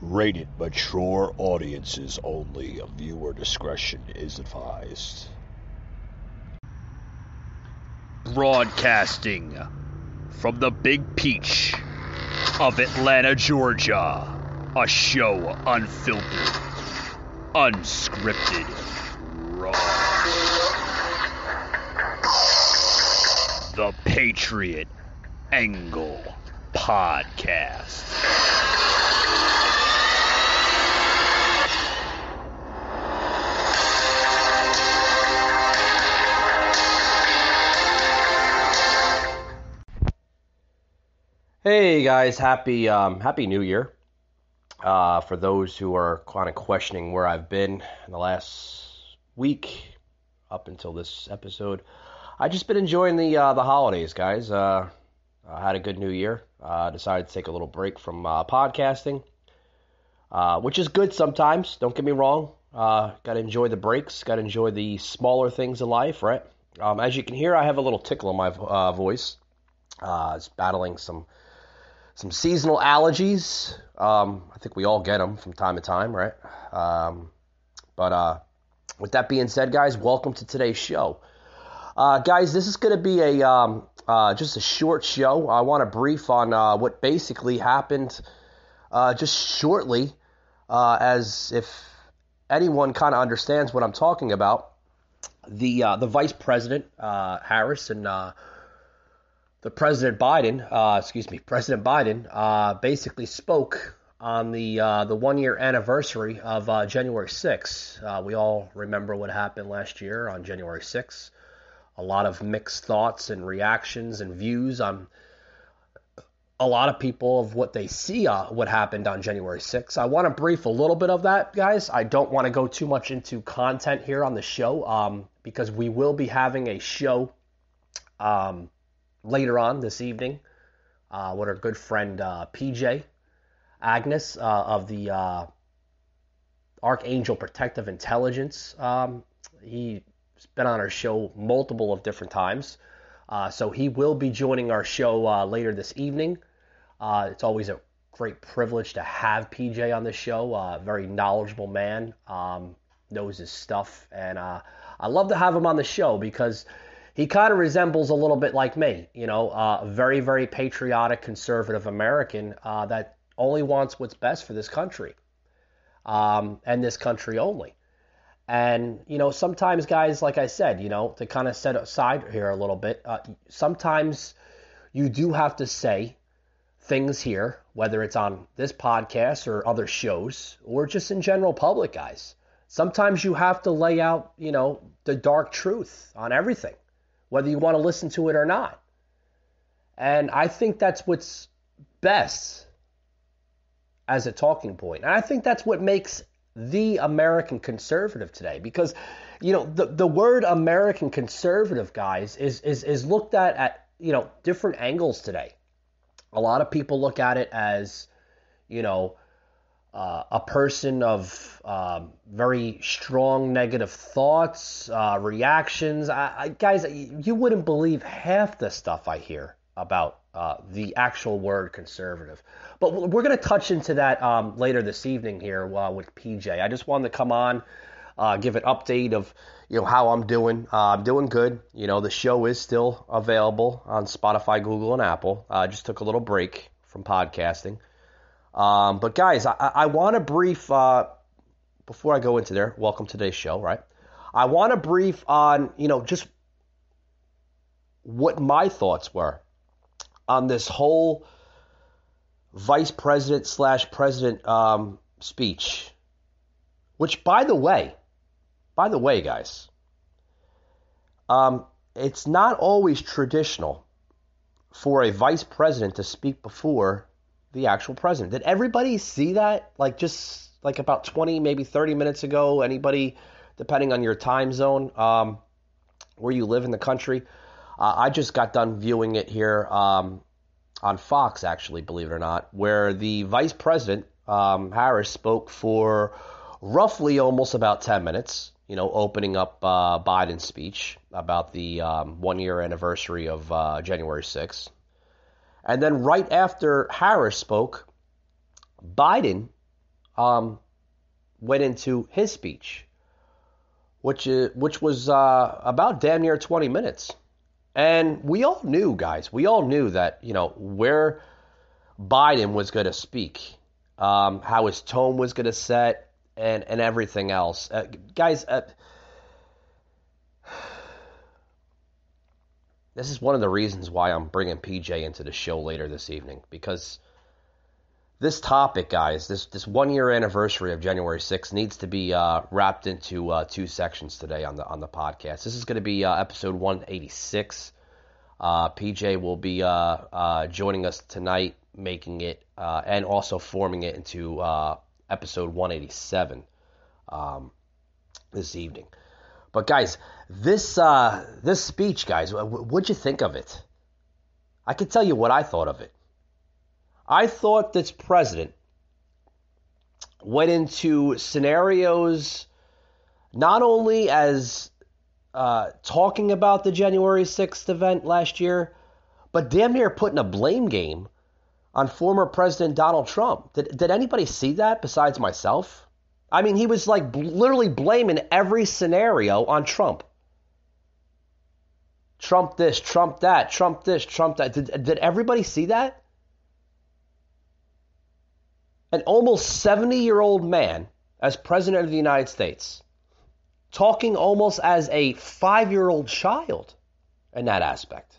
Rated mature audiences only. Viewer discretion is advised. Broadcasting from the Big Peach of Atlanta, Georgia. A show unfiltered, unscripted, raw. The Patriot Angle Podcast. Hey guys, happy um, happy New Year. Uh, for those who are kind of questioning where I've been in the last week up until this episode, I just been enjoying the uh, the holidays, guys. Uh, I had a good New Year. Uh, decided to take a little break from uh, podcasting, uh, which is good sometimes. Don't get me wrong. Got to enjoy the breaks. Got to enjoy the smaller things in life, right? Um, as you can hear, I have a little tickle in my voice. Uh, it's battling some some seasonal allergies. Um, I think we all get them from time to time, right? Um, but uh, with that being said, guys, welcome to today's show. Uh, guys, this is going to be a um, uh, just a short show. I want to brief on uh, what basically happened uh, just shortly, uh, as if anyone kind of understands what I'm talking about. The the vice president Harris and the President Biden, uh, excuse me, President Biden, uh, basically spoke on the uh, the one year anniversary of uh, January 6th. Uh, we all remember what happened last year on January 6th. A lot of mixed thoughts and reactions and views on a lot of people of what they see uh, what happened on January 6th. I want to brief a little bit of that, guys. I don't want to go too much into content here on the show um, because we will be having a show. Um, later on this evening uh, with our good friend uh, PJ Agnes uh, of the uh, Archangel Protective Intelligence. Um, he's been on our show multiple of different times. Uh, so he will be joining our show later this evening. it's always a great privilege to have PJ on the show. very knowledgeable man, um, knows his stuff, and I love to have him on the show because he kind of resembles a little bit like me, you know, uh, a very, very patriotic, conservative American uh, that only wants what's best for this country um, and this country only. And, you know, sometimes, guys, like I said, you know, to kind of set aside here a little bit, uh, sometimes you do have to say things here, whether it's on this podcast or other shows or just in general public, guys. Sometimes you have to lay out, you know, the dark truth on everything whether you want to listen to it or not. And I think that's what's best as a talking point. And I think that's what makes the American conservative today because you know the the word American conservative guys is is is looked at at you know different angles today. A lot of people look at it as you know uh, a person of um, very strong negative thoughts, uh, reactions. I, I, guys, you wouldn't believe half the stuff I hear about uh, the actual word conservative. But we're going to touch into that um, later this evening here uh, with PJ. I just wanted to come on, uh, give an update of you know how I'm doing. Uh, I'm doing good. You know the show is still available on Spotify, Google, and Apple. I just took a little break from podcasting. Um, but guys, I, I want to brief uh, before I go into there. Welcome to today's show, right? I want to brief on you know just what my thoughts were on this whole vice president slash president um, speech. Which, by the way, by the way, guys, um, it's not always traditional for a vice president to speak before the actual president. Did everybody see that? Like just like about 20, maybe 30 minutes ago? Anybody, depending on your time zone, um, where you live in the country? Uh, I just got done viewing it here um, on Fox, actually, believe it or not, where the vice president, um, Harris, spoke for roughly almost about 10 minutes, you know, opening up uh, Biden's speech about the um, one year anniversary of uh, January 6th. And then right after Harris spoke, Biden um, went into his speech, which is, which was uh, about damn near 20 minutes. And we all knew, guys, we all knew that, you know, where Biden was going to speak, um, how his tone was going to set, and, and everything else. Uh, guys, uh, this is one of the reasons why I'm bringing PJ into the show later this evening because this topic, guys, this this one year anniversary of January 6th needs to be uh, wrapped into uh, two sections today on the on the podcast. This is going to be uh, episode 186. Uh, PJ will be uh, uh, joining us tonight, making it and also forming it into episode 187 um, this evening. But guys, this uh, this speech, guys, what'd you think of it? I can tell you what I thought of it. I thought this president went into scenarios not only as uh, talking about the January 6th event last year, but damn near putting a blame game on former President Donald Trump. Did, did anybody see that besides myself? I mean, he was like literally blaming every scenario on Trump. Trump this, Trump that, Trump this, Trump that. Did, did everybody see that? An almost 70 year old man as president of the United States, talking almost as a five year old child in that aspect.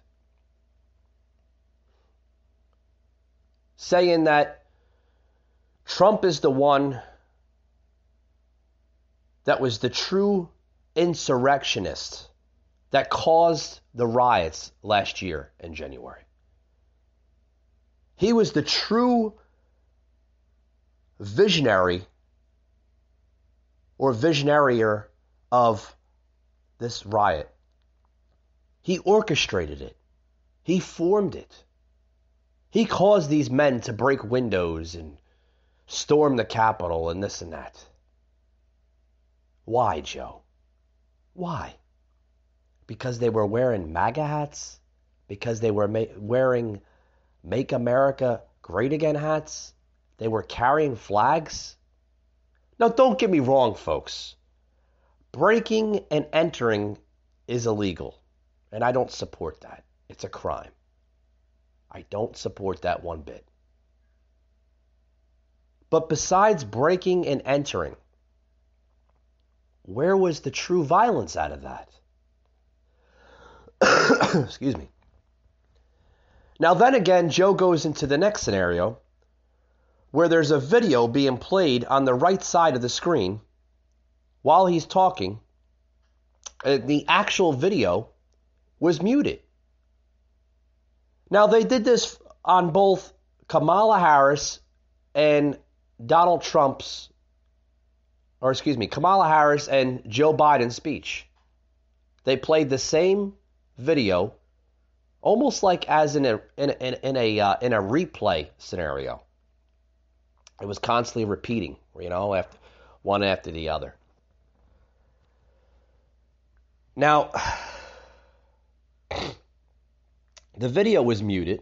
Saying that Trump is the one that was the true insurrectionist that caused the riots last year in January. He was the true visionary or visionarier of this riot. He orchestrated it. He formed it. He caused these men to break windows and storm the Capitol and this and that. Why, Joe? Why? Because they were wearing MAGA hats? Because they were ma- wearing Make America Great Again hats? They were carrying flags? Now, don't get me wrong, folks. Breaking and entering is illegal, and I don't support that. It's a crime. I don't support that one bit. But besides breaking and entering, where was the true violence out of that? Excuse me. Now, then again, Joe goes into the next scenario where there's a video being played on the right side of the screen while he's talking. Uh, the actual video was muted. Now, they did this on both Kamala Harris and Donald Trump's or excuse me, Kamala Harris and Joe Biden's speech. They played the same video, almost like as in a in a, in a uh, in a replay scenario. It was constantly repeating, you know, after one after the other. Now, the video was muted.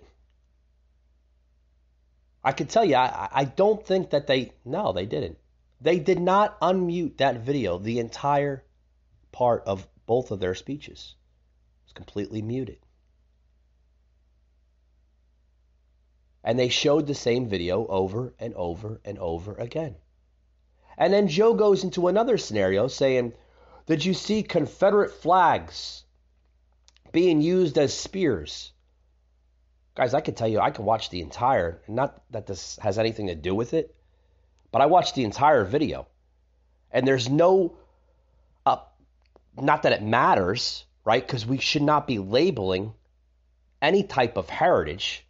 I could tell you, I, I don't think that they, no, they didn't. They did not unmute that video, the entire part of both of their speeches. It was completely muted. And they showed the same video over and over and over again. And then Joe goes into another scenario saying, Did you see Confederate flags being used as spears? Guys, I can tell you, I can watch the entire, not that this has anything to do with it, but I watched the entire video, and there's no, uh, not that it matters, right? Because we should not be labeling any type of heritage,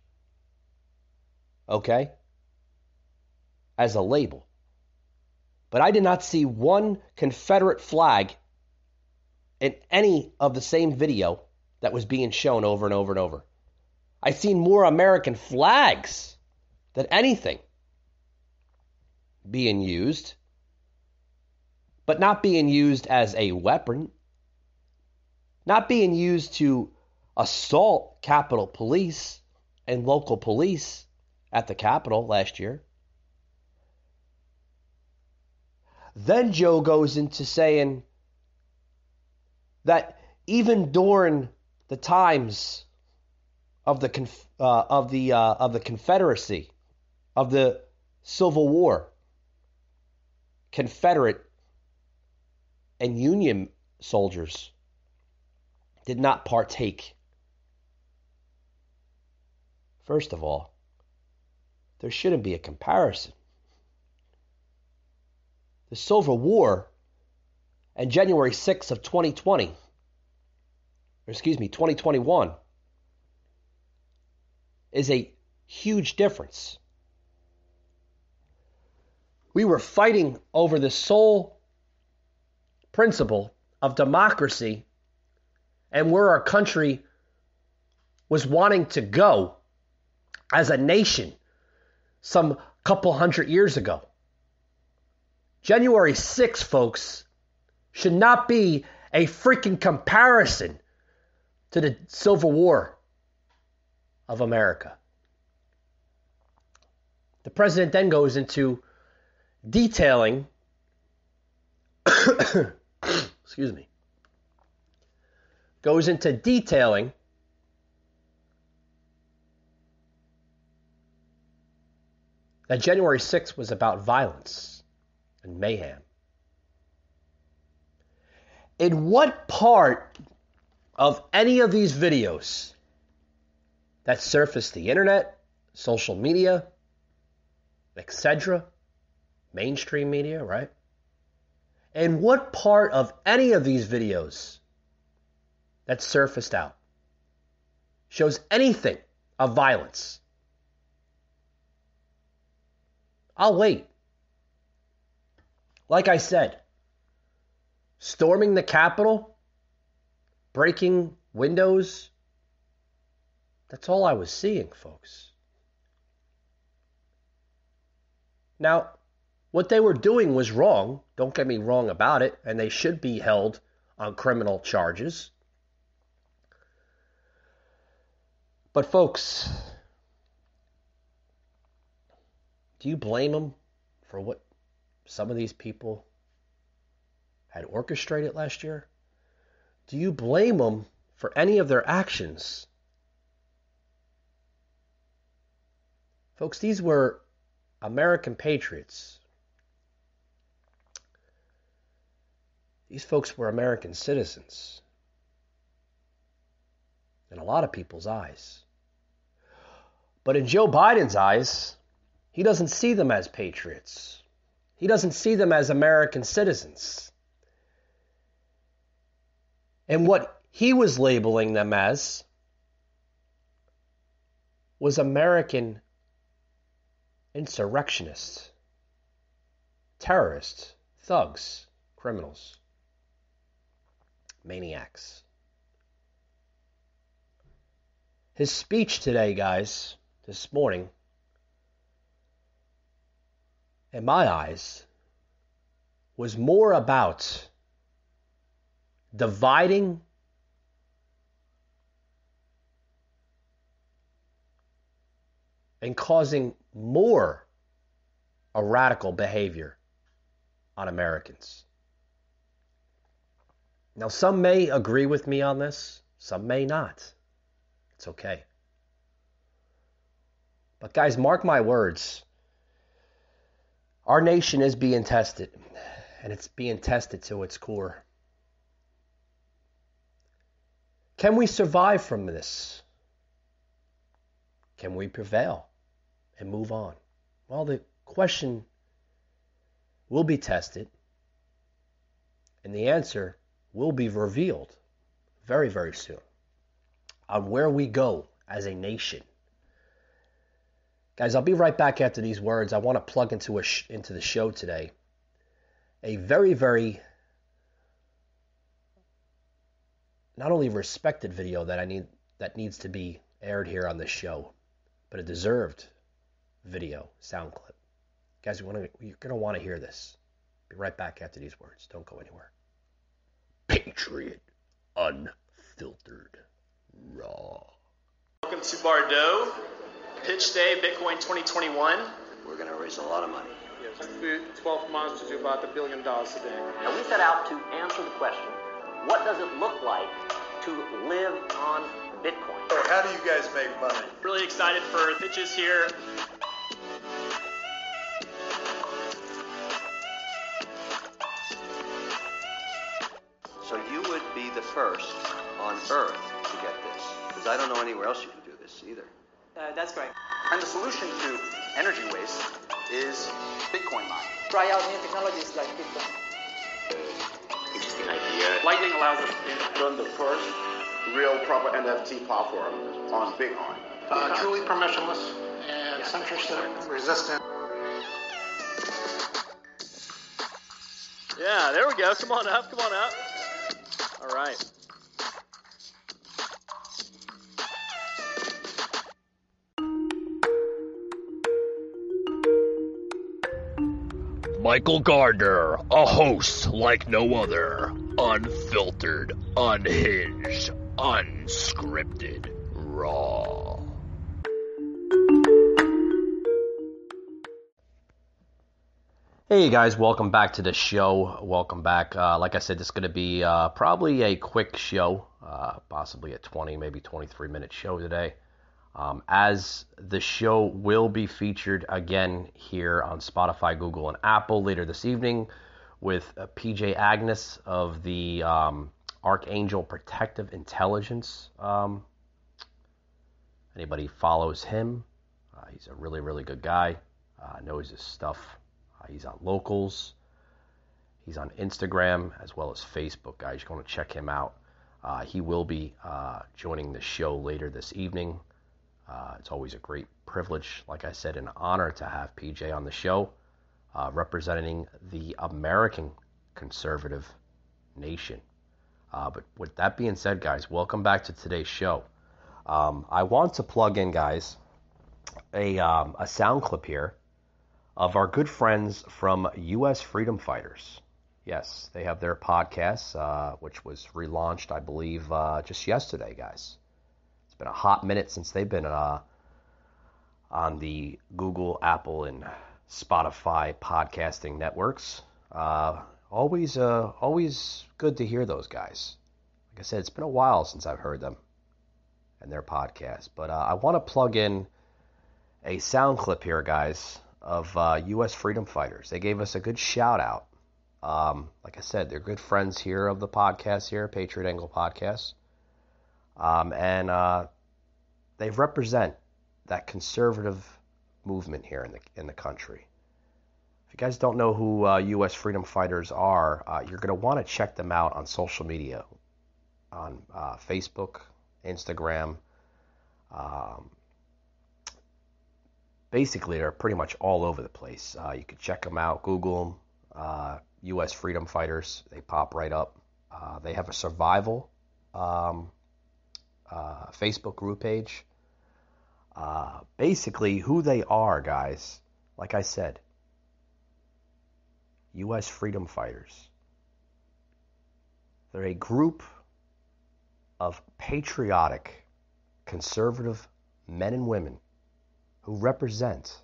okay, as a label. But I did not see one Confederate flag in any of the same video that was being shown over and over and over. I seen more American flags than anything being used, but not being used as a weapon, not being used to assault Capitol Police and local police at the Capitol last year. Then Joe goes into saying that even during the times of the conf- uh, of the uh, of the Confederacy, of the Civil War, Confederate and Union soldiers did not partake. First of all, there shouldn't be a comparison. The Civil War and January 6th of 2020, or excuse me, 2021, is a huge difference. We were fighting over the sole principle of democracy and where our country was wanting to go as a nation some couple hundred years ago. January 6th, folks, should not be a freaking comparison to the Civil War of America. The president then goes into detailing, excuse me, goes into detailing that January 6th was about violence and mayhem. In what part of any of these videos that surface the internet, social media, etc., mainstream media, right? And what part of any of these videos that surfaced out shows anything of violence? I'll wait. Like I said, storming the Capitol, breaking windows, that's all I was seeing, folks. Now, what they were doing was wrong. Don't get me wrong about it, and they should be held on criminal charges. But, folks, do you blame them for what some of these people had orchestrated last year? Do you blame them for any of their actions? Folks, these were American patriots. These folks were American citizens in a lot of people's eyes. But in Joe Biden's eyes, he doesn't see them as patriots. He doesn't see them as American citizens. And what he was labeling them as was American insurrectionists, terrorists, thugs, criminals, maniacs. His speech today, guys, this morning, in my eyes, was more about dividing and causing more a radical behavior on Americans. Now, some may agree with me on this, some may not. It's okay. But, guys, mark my words. Our nation is being tested, and it's being tested to its core. Can we survive from this? Can we prevail and move on? Well, the question will be tested, and the answer will be revealed very, very soon on where we go as a nation. Guys, I'll be right back after these words. I want to plug into a sh- into the show today a very, very not only respected video that I need that needs to be aired here on this show, but a deserved video sound clip. Guys, you want to, you're going to want to hear this. Be right back after these words. Don't go anywhere. Patriot Unfiltered Raw. Welcome to Bardot. Pitch Day, Bitcoin 2021. We're going to raise a lot of money. We for 12 months to do about a billion dollars a day. And we set out to answer the question, what does it look like to live on Bitcoin? So how do you guys make money? Really excited for pitches here. So you would be the first on Earth to get this, because I don't know anywhere else you can do this either. Uh, that's correct. And the solution to energy waste is Bitcoin mining. Try out new technologies like Bitcoin. Interesting idea. Lightning allows us to run the first real proper NFT platform on Bitcoin. Uh, truly permissionless and censorship resistant. Yeah, there we go. Come on up, come on up. All right. Michael Gardner, a host like no other. Unfiltered, unhinged, unscripted, raw. Hey guys, welcome back to the show. Welcome back. Uh, like I said, this is going to be uh, probably a quick show, uh, possibly a 20, maybe 23 minute show today. Um, as the show will be featured again here on Spotify, Google, and Apple later this evening with uh, PJ Agnes of the um, Archangel Protective Intelligence. Um, anybody follows him, uh, he's a really, really good guy, uh, knows his stuff. Uh, he's on locals. He's on Instagram as well as Facebook, guys. You're going to check him out. Uh, he will be uh, joining the show later this evening. Uh, it's always a great privilege, like I said, an honor to have PJ on the show, uh, representing the American conservative nation. Uh, but with that being said, guys, welcome back to today's show. Um, I want to plug in, guys, a, um, a sound clip here of our good friends from U.S. Freedom Fighters. Yes, they have their podcast, uh, which was relaunched, I believe, uh, just yesterday, guys. It's been a hot minute since they've been uh, on the Google, Apple, and Spotify podcasting networks. Uh, always, uh, always good to hear those guys. Like I said, it's been a while since I've heard them and their podcast. But uh, I want to plug in a sound clip here, guys, of uh, U.S. freedom fighters. They gave us a good shout out. Um, like I said, they're good friends here of the podcast here, Patriot Angle Podcast. Um, and uh, they represent that conservative movement here in the in the country. If you guys don't know who uh, U.S. freedom fighters are, uh, you're going to want to check them out on social media, on uh, Facebook, Instagram. Um, basically, they're pretty much all over the place. Uh, you can check them out, Google them. U.S. Uh, freedom fighters, they pop right up. They have a survival um, uh, Facebook group page. Uh, basically, who they are, guys, like I said, U.S. freedom fighters. They're a group of patriotic, conservative men and women who represent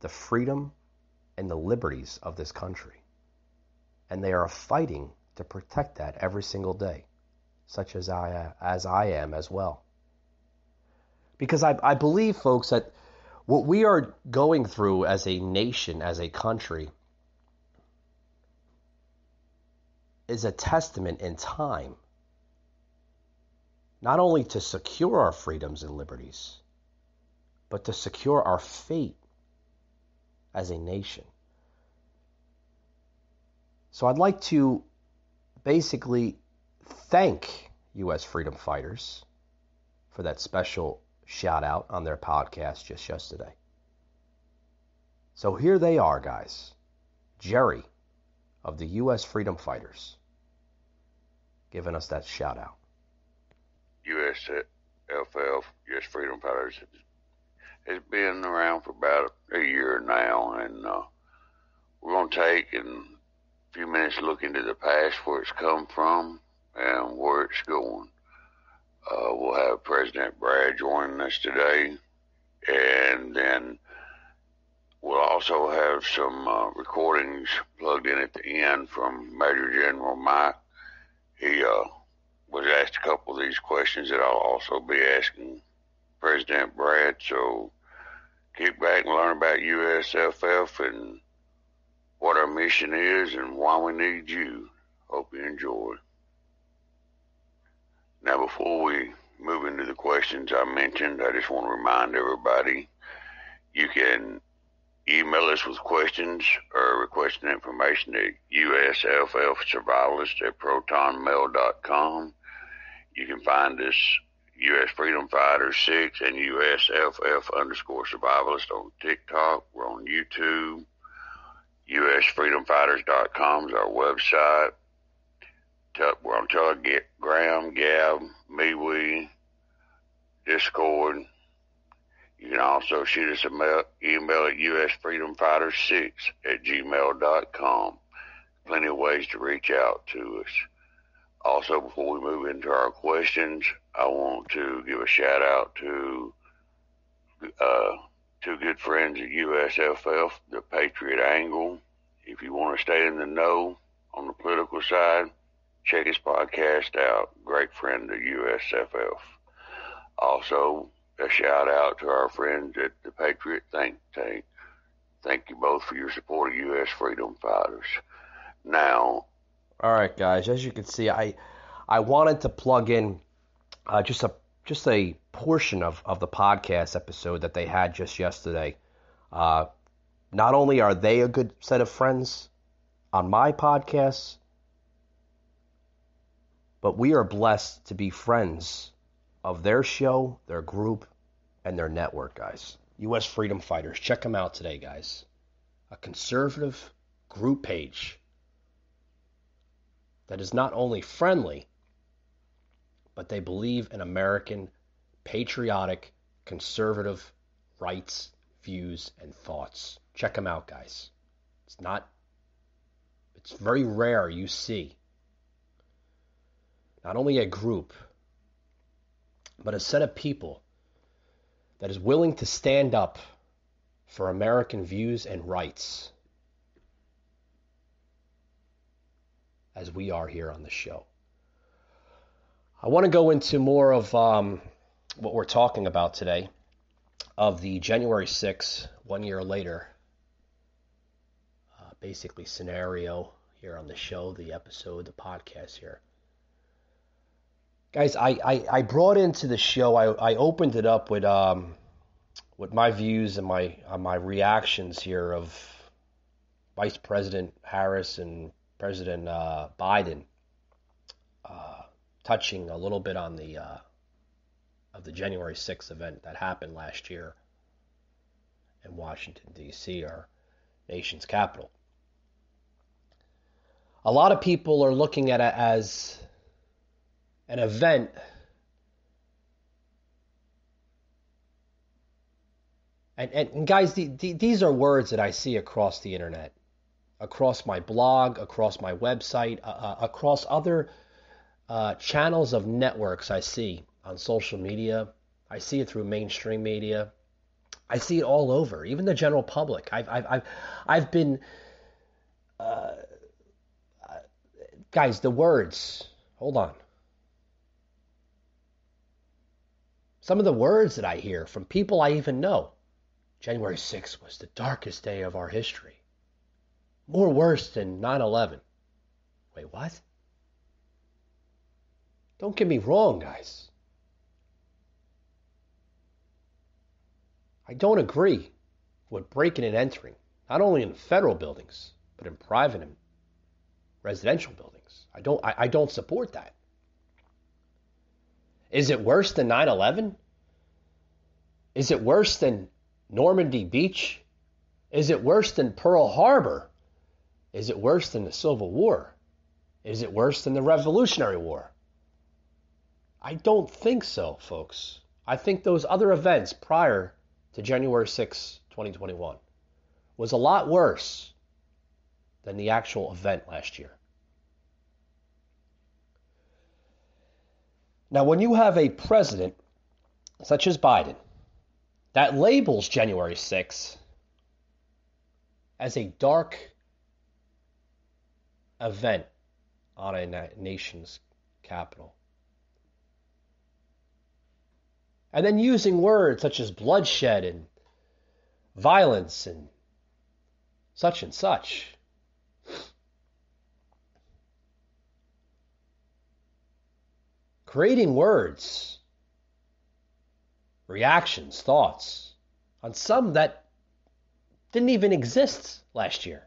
the freedom and the liberties of this country. And they are fighting to protect that every single day such as I as I am as well. Because I, I believe, folks, that what we are going through as a nation, as a country, is a testament in time, not only to secure our freedoms and liberties, but to secure our fate as a nation. So I'd like to basically thank U.S. freedom fighters for that special shout out on their podcast just yesterday. So here they are, guys. Jerry of the U.S. freedom fighters giving us that shout out. USFF, U.S. freedom fighters, has been around for about a year now, and uh, we're going to take a few minutes to look into the past, where it's come from, and where it's going. Uh, we'll have President Brad joining us today, and then we'll also have some uh, recordings plugged in at the end from Major General Mike. He uh, was asked a couple of these questions that I'll also be asking President Brad. So keep back and learn about USFF and what our mission is and why we need you. Hope you enjoy. Now, before we move into the questions I mentioned, I just want to remind everybody you can email us with questions or requesting information at usffsurvivalist at protonmail.com. You can find us U.S. Freedom Fighter 6 and USFF underscore survivalist on TikTok. We're on YouTube. USFreedomFighters.com is our website. We're on Graham, Gab, MeWe, Discord. You can also shoot us an email at usfreedomfighter6 at gmail.com. Plenty of ways to reach out to us. Also, before we move into our questions, I want to give a shout out to uh, two good friends at USFF, the Patriot Angle. If you want to stay in the know on the political side, check his podcast out. Great friend of USFF. Also, a shout out to our friends at the Patriot Think Tank. Thank you both for your support of U.S. freedom fighters. Now, all right, guys. As you can see, I I wanted to plug in uh, just a just a portion of, of the podcast episode that they had just yesterday. Uh, not only are they a good set of friends on my podcast, but we are blessed to be friends of their show, their group, and their network, guys. U.S. Freedom Fighters. Check them out today, guys. A conservative group page that is not only friendly, but they believe in American patriotic, conservative rights, views, and thoughts. Check them out, guys. It's not, it's very rare you see not only a group, but a set of people that is willing to stand up for American views and rights as we are here on the show. I want to go into more of um, what we're talking about today of the January 6th, one year later, uh, basically scenario here on the show, the episode, the podcast here. Guys, I, I, I brought into the show, I, I opened it up with um, with my views and my uh, my reactions here of Vice President Harris and President uh, Biden uh, touching a little bit on the uh, of the January 6th event that happened last year in Washington D.C., our nation's capital. A lot of people are looking at it as an event and, and, guys the, the, these are words that i see across the internet across my blog across my website uh, uh, across other uh, channels of networks i see on social media. I see it through mainstream media. I see it all over even the general public. I've, I've, I've, I've been uh, guys the words hold on Some of the words that I hear from people I even know. January 6th was the darkest day of our history. More worse than 9 11. Wait, what? Don't get me wrong, guys. I don't agree with breaking and entering, not only in federal buildings, but in private and residential buildings. I don't, I, I don't support that. Is it worse than 9 11? Is it worse than Normandy Beach? Is it worse than Pearl Harbor? Is it worse than the Civil War? Is it worse than the Revolutionary War? I don't think so, folks. I think those other events prior to January 6, 2021 was a lot worse than the actual event last year. Now, when you have a president such as Biden that labels January 6th as a dark event on a na- nation's capital. And then using words such as bloodshed and violence and such and such. Creating words, reactions, thoughts on some that didn't even exist last year.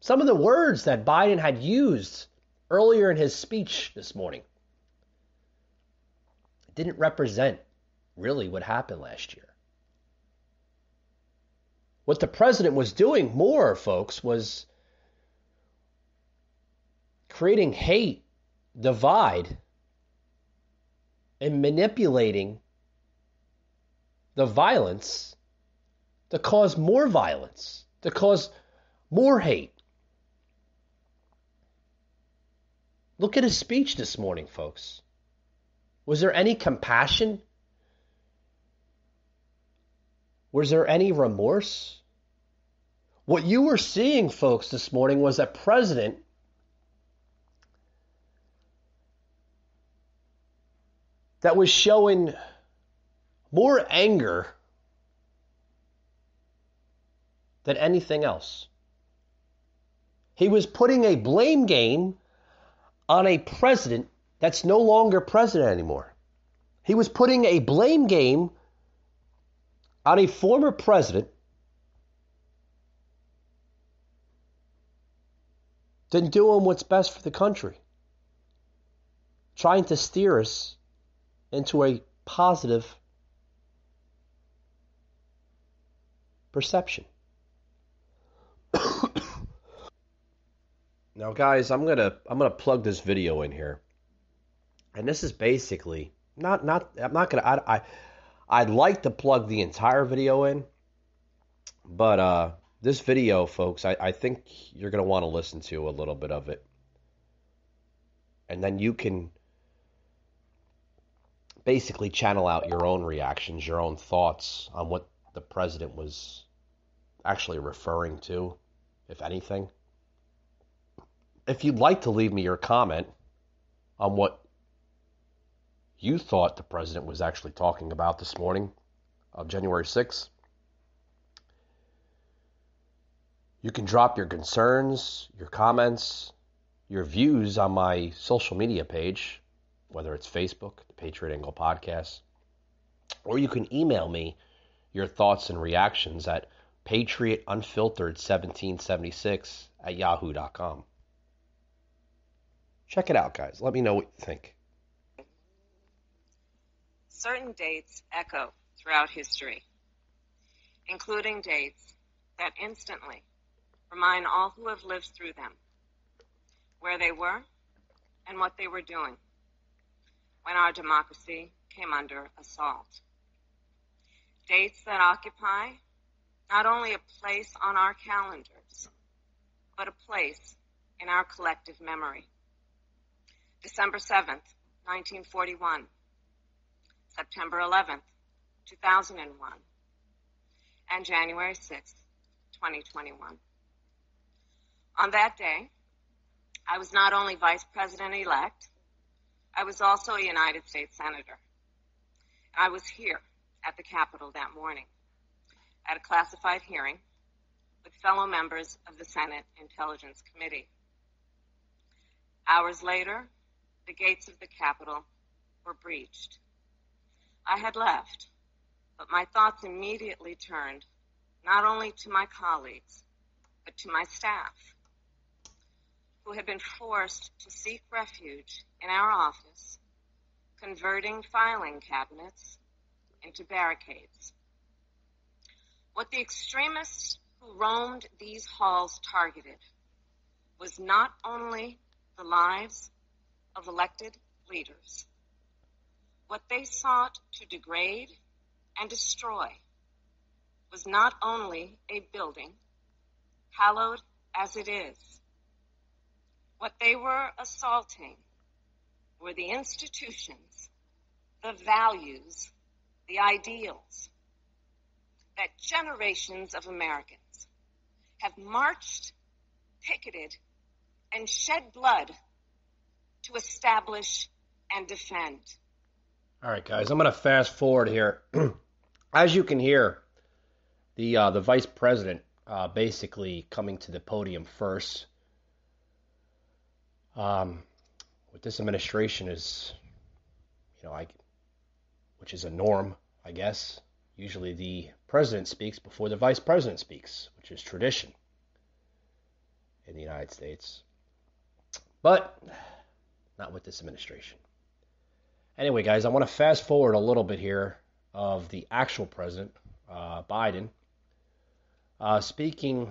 Some of the words that Biden had used earlier in his speech this morning didn't represent really what happened last year. What the president was doing more, folks, was creating hate, divide, and manipulating the violence to cause more violence, to cause more hate. Look at his speech this morning, folks. Was there any compassion? Was there any remorse? What you were seeing, folks, this morning was a president that was showing more anger than anything else. He was putting a blame game on a president that's no longer president anymore. He was putting a blame game on a former president than doing what's best for the country, trying to steer us into a positive perception. now guys, I'm going to I'm going to plug this video in here. And this is basically not not I'm not going to I, I'd like to plug the entire video in, but uh this video, folks, I, I think you're going to want to listen to a little bit of it. And then you can basically channel out your own reactions, your own thoughts on what the president was actually referring to, if anything. If you'd like to leave me your comment on what you thought the president was actually talking about this morning of January 6th, you can drop your concerns, your comments, your views on my social media page, whether it's Facebook, the Patriot Angle Podcast, or you can email me your thoughts and reactions at patriotunfiltered1776 at yahoo.com. Check it out, guys. Let me know what you think. Certain dates echo throughout history, including dates that instantly remind all who have lived through them where they were and what they were doing when our democracy came under assault. Dates that occupy not only a place on our calendars, but a place in our collective memory. December 7th, 1941, September 11th, 2001, and January 6th, 2021. On that day, I was not only Vice President elect, I was also a United States Senator. I was here at the Capitol that morning at a classified hearing with fellow members of the Senate Intelligence Committee. Hours later, the gates of the Capitol were breached. I had left, but my thoughts immediately turned not only to my colleagues, but to my staff, who had been forced to seek refuge in our office, converting filing cabinets into barricades. What the extremists who roamed these halls targeted was not only the lives of elected leaders. What they sought to degrade and destroy was not only a building, hallowed as it is. What they were assaulting were the institutions, the values, the ideals that generations of Americans have marched, picketed, and shed blood to establish and defend. All right, guys, I'm going to fast forward here. As you can hear, the uh, the vice president uh, basically coming to the podium first. Um, what this administration is, you know, I, which is a norm, I guess. Usually, the president speaks before the vice president speaks, which is tradition in the United States. But not with this administration. Anyway, guys, I want to fast forward a little bit here of the actual president, uh, Biden, uh, speaking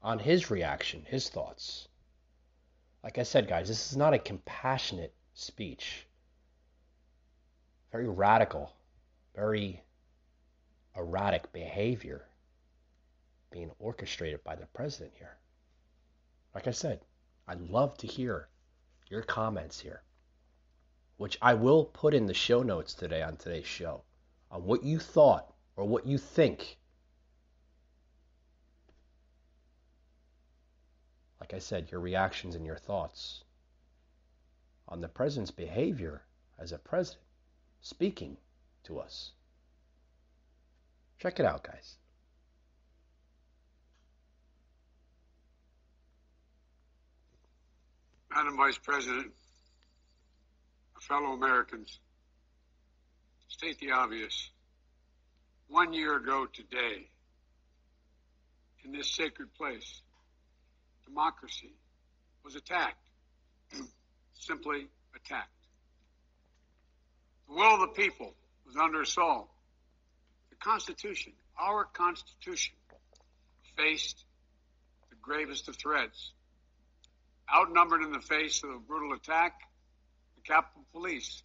on his reaction, his thoughts. Like I said, guys, this is not a compassionate speech. Very radical, very erratic behavior being orchestrated by the president here. Like I said, I'd love to hear your comments here, which I will put in the show notes today on today's show on what you thought or what you think. Like I said, your reactions and your thoughts on the president's behavior as a president speaking to us. Check it out, guys. Madam Vice President, fellow Americans, state the obvious. One year ago today, in this sacred place, democracy was attacked. Simply attacked. The will of the people was under assault. The Constitution, our Constitution, faced the gravest of threats. Outnumbered in the face of a brutal attack, the Capitol Police,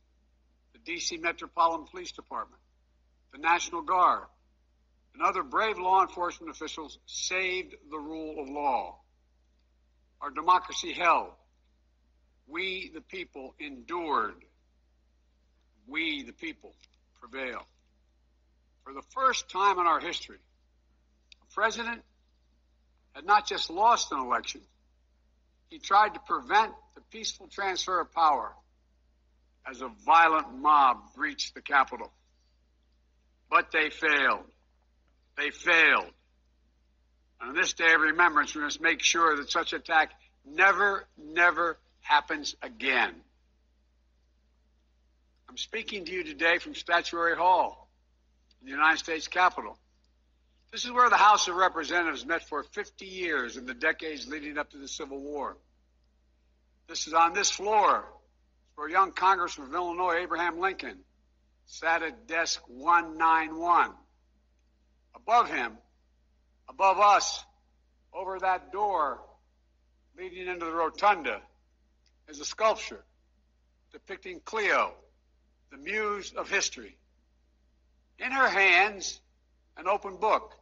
the D.C. Metropolitan Police Department, the National Guard, and other brave law enforcement officials saved the rule of law. Our democracy held. We, the people, endured. We, the people, prevailed. For the first time in our history, a president had not just lost an election, he tried to prevent the peaceful transfer of power as a violent mob breached the Capitol. But they failed. They failed. On this day of remembrance, we must make sure that such attack never, never happens again. I'm speaking to you today from Statuary Hall in the United States Capitol. This is where the House of Representatives met for 50 years in the decades leading up to the Civil War. This is on this floor where young Congressman of Illinois, Abraham Lincoln, sat at desk 191. Above him, above us, over that door leading into the rotunda, is a sculpture depicting Clio, the muse of history. In her hands, an open book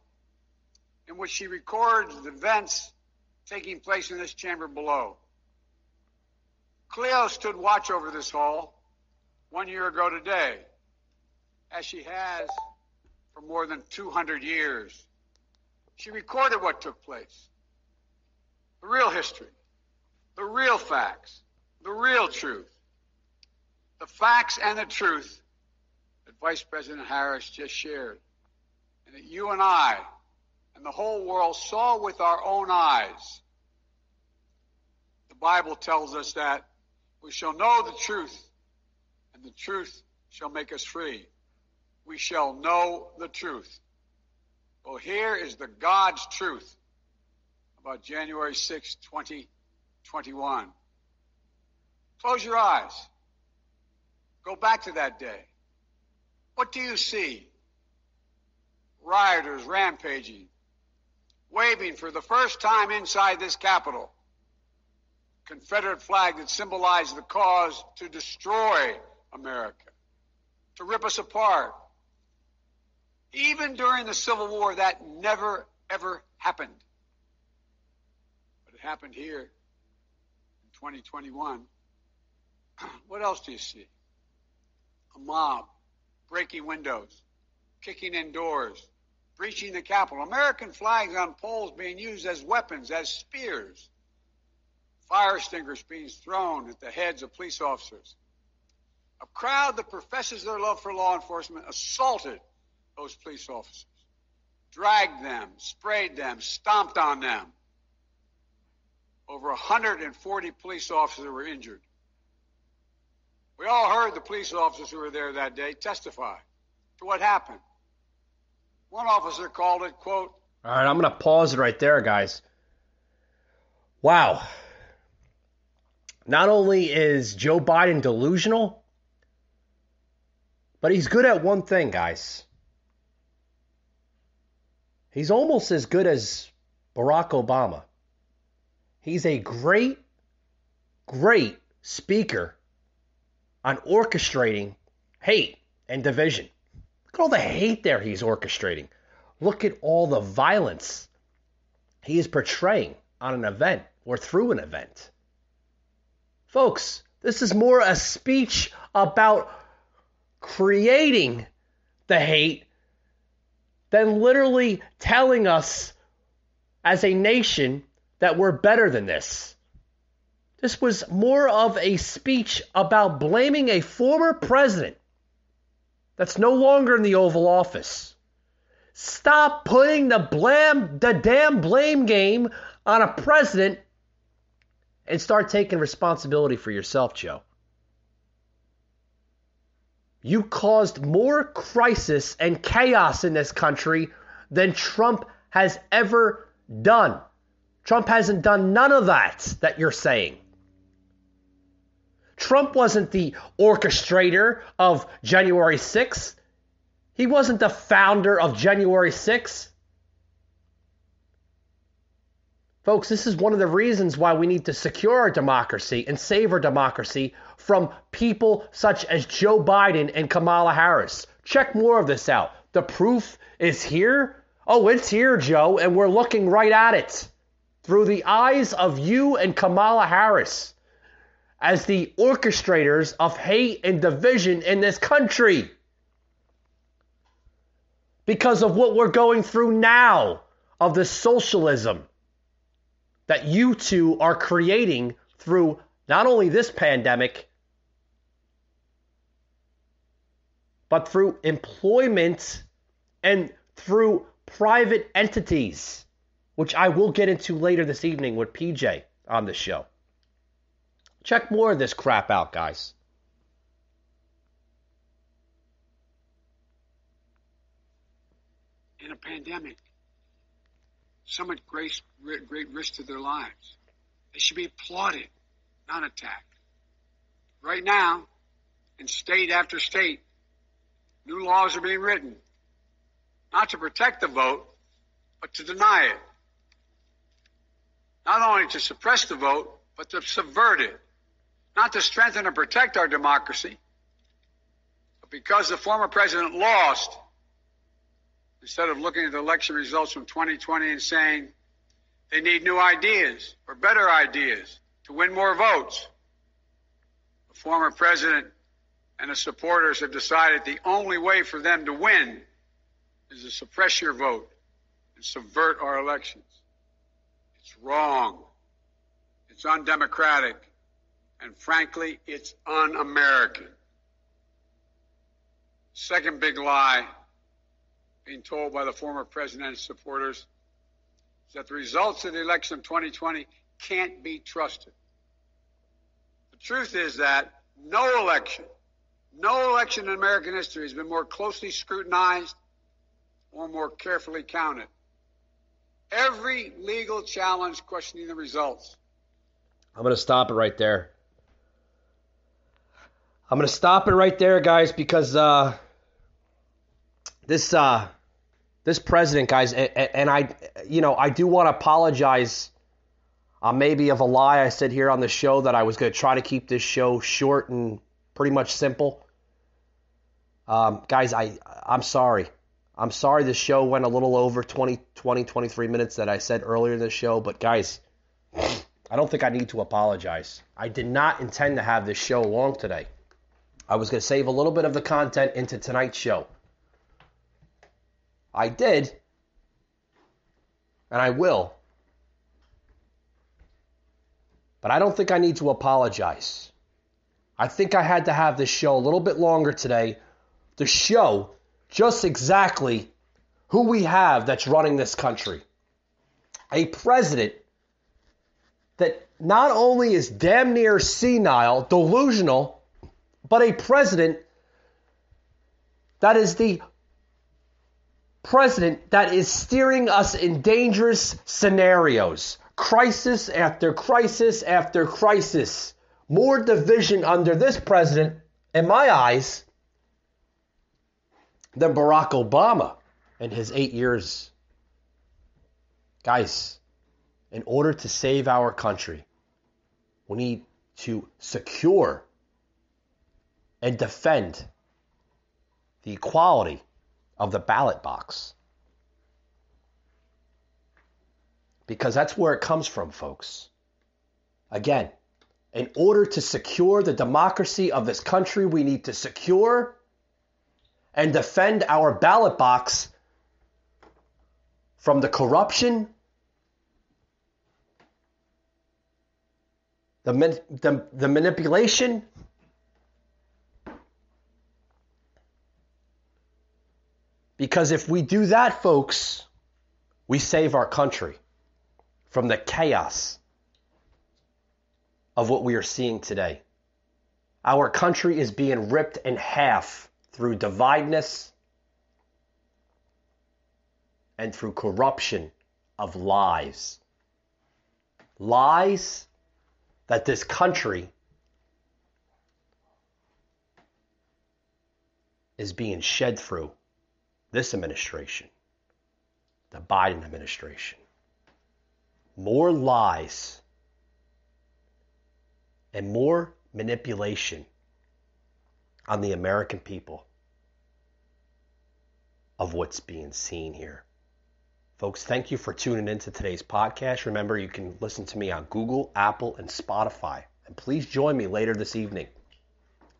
in which she records the events taking place in this chamber below. Clio stood watch over this hall one year ago today, as she has for more than 200 years. She recorded what took place, the real history, the real facts, the real truth, the facts and the truth that Vice President Harris just shared, and that you and I and the whole world saw with our own eyes. The Bible tells us that we shall know the truth, and the truth shall make us free. We shall know the truth. Well, here is the God's truth about January 6, 2021. Close your eyes. Go back to that day. What do you see? Rioters rampaging, waving for the first time inside this Capitol. Confederate flag that symbolized the cause to destroy America, to rip us apart. Even during the Civil War, that never, ever happened. But it happened here in 2021. What else do you see? A mob breaking windows, kicking in doors, breaching the Capitol, American flags on poles being used as weapons, as spears, fire extinguishers being thrown at the heads of police officers. A crowd that professes their love for law enforcement assaulted those police officers, dragged them, sprayed them, stomped on them. Over 140 police officers were injured. We all heard the police officers who were there that day testify to what happened. One officer called it, quote, All right, I'm going to pause it right there, guys. Wow. Not only is Joe Biden delusional, but he's good at one thing, guys. He's almost as good as Barack Obama. He's a great, great speaker on orchestrating hate and division. Look at all the hate there he's orchestrating. Look at all the violence he is portraying on an event or through an event. Folks, this is more a speech about creating the hate than literally telling us as a nation that we're better than this. This was more of a speech about blaming a former president that's no longer in the Oval Office. Stop putting the blam the damn blame game on a president and start taking responsibility for yourself, Joe. You caused more crisis and chaos in this country than Trump has ever done. Trump hasn't done none of that that you're saying. Trump wasn't the orchestrator of January 6th. He wasn't the founder of January 6th. Folks, this is one of the reasons why we need to secure our democracy and save our democracy from people such as Joe Biden and Kamala Harris. Check more of this out. The proof is here. Oh, it's here, Joe, and we're looking right at it through the eyes of you and Kamala Harris as the orchestrators of hate and division in this country. Because of what we're going through now, of the socialism that you two are creating through not only this pandemic, but through employment and through private entities, which I will get into later this evening with PJ on the show. Check more of this crap out, guys. In a pandemic, some at great, great risk to their lives. They should be applauded, not attacked. Right now, in state after state, new laws are being written, not to protect the vote, but to deny it. Not only to suppress the vote, but to subvert it. Not to strengthen and protect our democracy, but because the former president lost, instead of looking at the election results from 2020 and saying they need new ideas or better ideas to win more votes, the former president and his supporters have decided the only way for them to win is to suppress your vote and subvert our elections. It's wrong. It's undemocratic. And frankly, it's un American. Second big lie being told by the former president's supporters is that the results of the election of 2020 can't be trusted. The truth is that no election, no election in American history has been more closely scrutinized or more carefully counted. Every legal challenge questioning the results. I'm going to stop it right there. I'm going to stop it right there, guys, because uh, this uh, this president, guys, and, I, you know, I do want to apologize. Uh, maybe of a lie I said here on the show that I was going to try to keep this show short and pretty much simple. Um, guys, I I'm sorry. I'm sorry this show went a little over 20, 20, 23 minutes that I said earlier in the show, but guys, I don't think I need to apologize. I did not intend to have this show long today. I was going to save a little bit of the content into tonight's show. I did, and I will. But I don't think I need to apologize. I think I had to have this show a little bit longer today to show just exactly who we have that's running this country. A president that not only is damn near senile, delusional, but a president that is the president that is steering us in dangerous scenarios. Crisis after crisis after crisis. More division under this president, in my eyes, than Barack Obama in his eight years. Guys, in order to save our country, we need to secure and defend the equality of the ballot box. Because that's where it comes from, folks. Again, in order to secure the democracy of this country, we need to secure and defend our ballot box from the corruption, the, the, the manipulation, Because if we do that, folks, we save our country from the chaos of what we are seeing today. Our country is being ripped in half through divideness and through corruption of lies. Lies that this country is being shed through this administration, the Biden administration, more lies and more manipulation on the American people of what's being seen here. Folks, thank you for tuning in to today's podcast. Remember, you can listen to me on Google, Apple, and Spotify. And please join me later this evening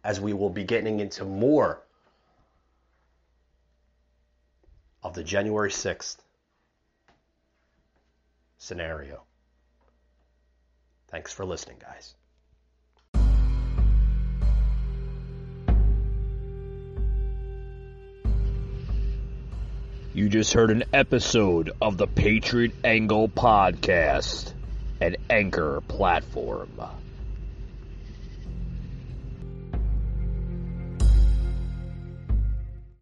as we will be getting into more of the January 6th scenario. Thanks for listening, guys. You just heard an episode of the Patriot Angle podcast, an anchor platform.